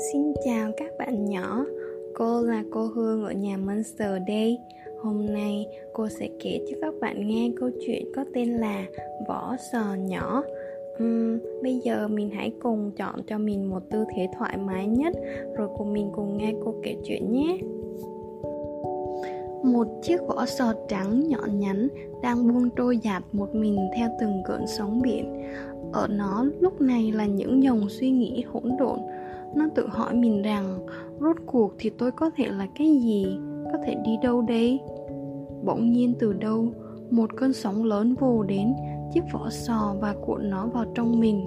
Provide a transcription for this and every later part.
Xin chào các bạn nhỏ, cô là cô Hương ở nhà Monster đây. Hôm nay cô sẽ kể cho các bạn nghe câu chuyện có tên là Vỏ sò nhỏ. Uhm, bây giờ mình hãy cùng chọn cho mình một tư thế thoải mái nhất rồi cùng mình cùng nghe cô kể chuyện nhé. Một chiếc vỏ sò trắng nhọn nhắn đang buông trôi dạt một mình theo từng cơn sóng biển. Ở nó lúc này là những dòng suy nghĩ hỗn độn nó tự hỏi mình rằng, rốt cuộc thì tôi có thể là cái gì? Có thể đi đâu đây? Bỗng nhiên từ đâu, một cơn sóng lớn vồ đến, chiếc vỏ sò và cuộn nó vào trong mình.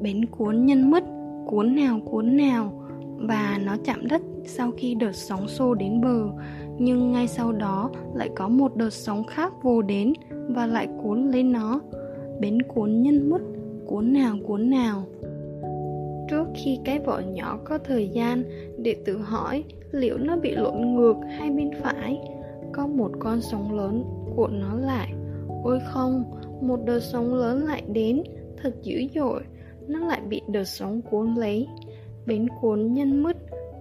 Bến cuốn nhân mất, cuốn nào cuốn nào, và nó chạm đất sau khi đợt sóng xô đến bờ. Nhưng ngay sau đó lại có một đợt sóng khác vồ đến và lại cuốn lên nó. Bến cuốn nhân mất, cuốn nào cuốn nào trước khi cái vỏ nhỏ có thời gian để tự hỏi liệu nó bị lộn ngược hay bên phải. Có một con sóng lớn cuộn nó lại. Ôi không, một đợt sóng lớn lại đến, thật dữ dội. Nó lại bị đợt sóng cuốn lấy. Bến cuốn nhân mứt,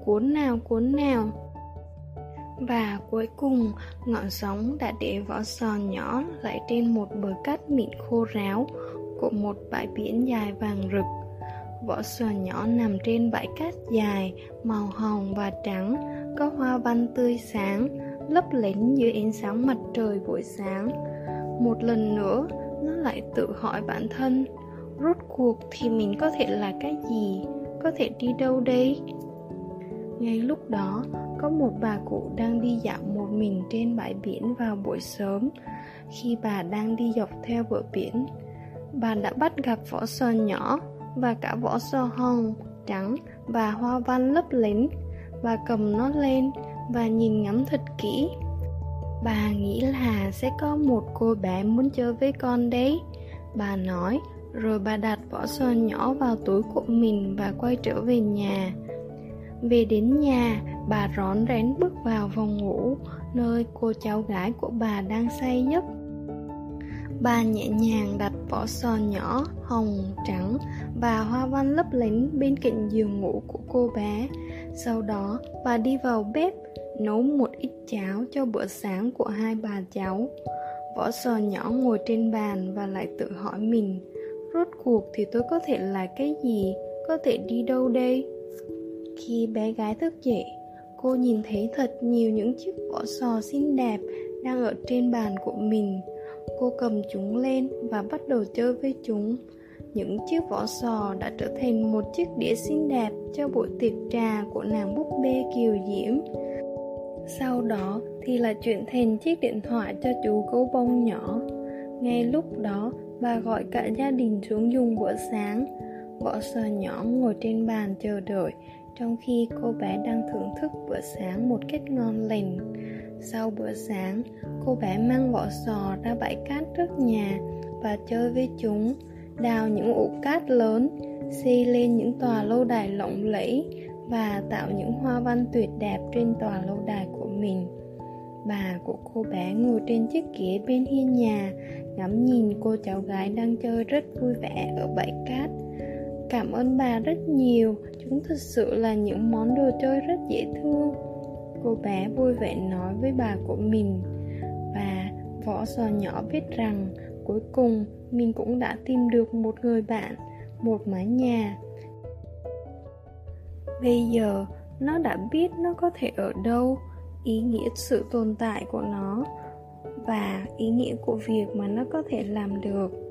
cuốn nào cuốn nào. Và cuối cùng, ngọn sóng đã để vỏ sò nhỏ lại trên một bờ cát mịn khô ráo của một bãi biển dài vàng rực. Vỏ sò nhỏ nằm trên bãi cát dài, màu hồng và trắng, có hoa văn tươi sáng, lấp lánh dưới ánh sáng mặt trời buổi sáng. Một lần nữa, nó lại tự hỏi bản thân, rốt cuộc thì mình có thể là cái gì, có thể đi đâu đây? Ngay lúc đó, có một bà cụ đang đi dạo một mình trên bãi biển vào buổi sớm. Khi bà đang đi dọc theo bờ biển, bà đã bắt gặp vỏ sò nhỏ và cả vỏ sò hồng, trắng và hoa văn lấp lánh và cầm nó lên và nhìn ngắm thật kỹ. Bà nghĩ là sẽ có một cô bé muốn chơi với con đấy. Bà nói, rồi bà đặt vỏ sò nhỏ vào túi của mình và quay trở về nhà. Về đến nhà, bà rón rén bước vào phòng ngủ, nơi cô cháu gái của bà đang say giấc. Bà nhẹ nhàng đặt vỏ sò nhỏ, hồng, trắng và hoa văn lấp lánh bên cạnh giường ngủ của cô bé. Sau đó, bà đi vào bếp, nấu một ít cháo cho bữa sáng của hai bà cháu. Vỏ sò nhỏ ngồi trên bàn và lại tự hỏi mình, rốt cuộc thì tôi có thể là cái gì, có thể đi đâu đây? Khi bé gái thức dậy, cô nhìn thấy thật nhiều những chiếc vỏ sò xinh đẹp đang ở trên bàn của mình cô cầm chúng lên và bắt đầu chơi với chúng. Những chiếc vỏ sò đã trở thành một chiếc đĩa xinh đẹp cho buổi tiệc trà của nàng búp bê kiều diễm. Sau đó thì là chuyện thành chiếc điện thoại cho chú gấu bông nhỏ. Ngay lúc đó, bà gọi cả gia đình xuống dùng bữa sáng. Vỏ sò nhỏ ngồi trên bàn chờ đợi, trong khi cô bé đang thưởng thức bữa sáng một cách ngon lành sau bữa sáng, cô bé mang vỏ sò ra bãi cát trước nhà và chơi với chúng, đào những ụ cát lớn, xây lên những tòa lâu đài lộng lẫy và tạo những hoa văn tuyệt đẹp trên tòa lâu đài của mình. Bà của cô bé ngồi trên chiếc ghế bên hiên nhà, ngắm nhìn cô cháu gái đang chơi rất vui vẻ ở bãi cát. Cảm ơn bà rất nhiều, chúng thật sự là những món đồ chơi rất dễ thương cô bé vui vẻ nói với bà của mình. Và võ sò nhỏ biết rằng, cuối cùng, mình cũng đã tìm được một người bạn, một mái nhà. Bây giờ, nó đã biết nó có thể ở đâu, ý nghĩa sự tồn tại của nó và ý nghĩa của việc mà nó có thể làm được.